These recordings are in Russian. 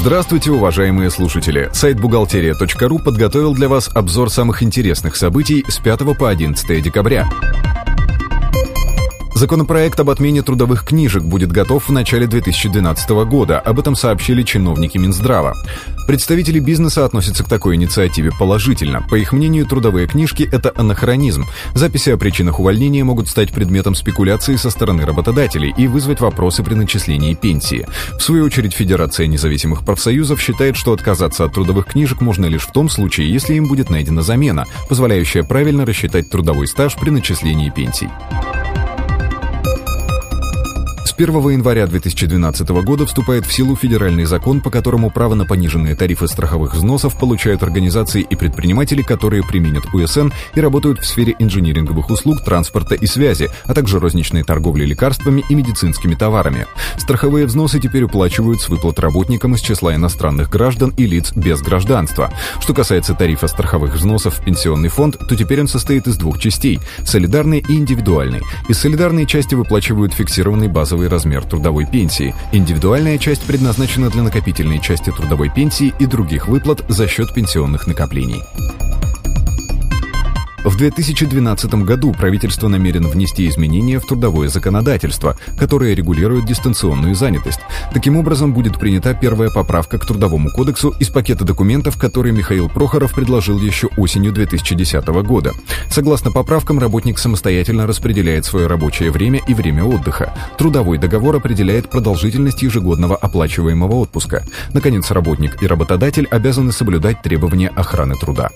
Здравствуйте, уважаемые слушатели! Сайт бухгалтерия.ру подготовил для вас обзор самых интересных событий с 5 по 11 декабря. Законопроект об отмене трудовых книжек будет готов в начале 2012 года. Об этом сообщили чиновники Минздрава. Представители бизнеса относятся к такой инициативе положительно. По их мнению, трудовые книжки – это анахронизм. Записи о причинах увольнения могут стать предметом спекуляции со стороны работодателей и вызвать вопросы при начислении пенсии. В свою очередь, Федерация независимых профсоюзов считает, что отказаться от трудовых книжек можно лишь в том случае, если им будет найдена замена, позволяющая правильно рассчитать трудовой стаж при начислении пенсий. 1 января 2012 года вступает в силу федеральный закон, по которому право на пониженные тарифы страховых взносов получают организации и предприниматели, которые применят УСН и работают в сфере инжиниринговых услуг, транспорта и связи, а также розничной торговли лекарствами и медицинскими товарами. Страховые взносы теперь уплачивают с выплат работникам из числа иностранных граждан и лиц без гражданства. Что касается тарифа страховых взносов в пенсионный фонд, то теперь он состоит из двух частей – солидарной и индивидуальной. Из солидарной части выплачивают фиксированный базовый размер трудовой пенсии. Индивидуальная часть предназначена для накопительной части трудовой пенсии и других выплат за счет пенсионных накоплений. В 2012 году правительство намерено внести изменения в трудовое законодательство, которое регулирует дистанционную занятость. Таким образом, будет принята первая поправка к Трудовому кодексу из пакета документов, который Михаил Прохоров предложил еще осенью 2010 года. Согласно поправкам, работник самостоятельно распределяет свое рабочее время и время отдыха. Трудовой договор определяет продолжительность ежегодного оплачиваемого отпуска. Наконец, работник и работодатель обязаны соблюдать требования охраны труда.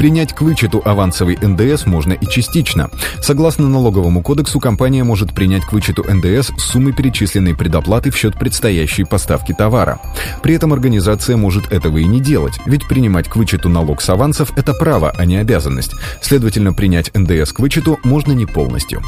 Принять к вычету авансовый НДС можно и частично. Согласно налоговому кодексу, компания может принять к вычету НДС суммы перечисленной предоплаты в счет предстоящей поставки товара. При этом организация может этого и не делать, ведь принимать к вычету налог с авансов – это право, а не обязанность. Следовательно, принять НДС к вычету можно не полностью.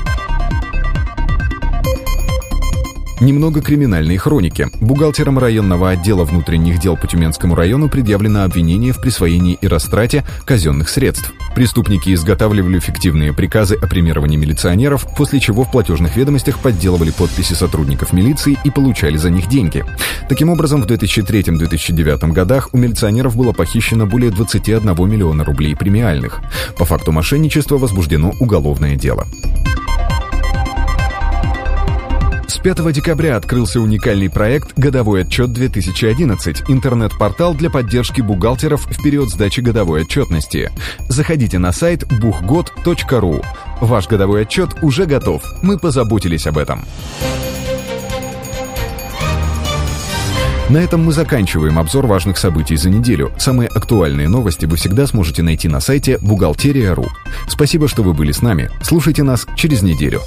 Немного криминальной хроники. Бухгалтерам районного отдела внутренних дел по Тюменскому району предъявлено обвинение в присвоении и растрате казенных средств. Преступники изготавливали фиктивные приказы о премировании милиционеров, после чего в платежных ведомостях подделывали подписи сотрудников милиции и получали за них деньги. Таким образом, в 2003-2009 годах у милиционеров было похищено более 21 миллиона рублей премиальных. По факту мошенничества возбуждено уголовное дело. 5 декабря открылся уникальный проект «Годовой отчет 2011» – интернет-портал для поддержки бухгалтеров в период сдачи годовой отчетности. Заходите на сайт buchgod.ru. Ваш годовой отчет уже готов. Мы позаботились об этом. На этом мы заканчиваем обзор важных событий за неделю. Самые актуальные новости вы всегда сможете найти на сайте бухгалтерия.ру. Спасибо, что вы были с нами. Слушайте нас через неделю.